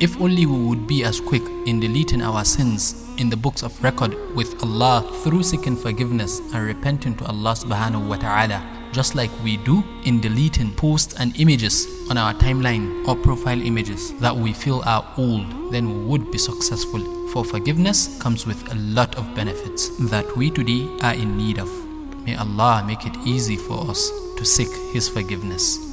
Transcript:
If only we would be as quick in deleting our sins in the books of record with Allah through seeking forgiveness and repenting to Allah subhanahu wa ta'ala, just like we do in deleting posts and images on our timeline or profile images that we feel are old, then we would be successful. For forgiveness comes with a lot of benefits that we today are in need of. May Allah make it easy for us to seek His forgiveness.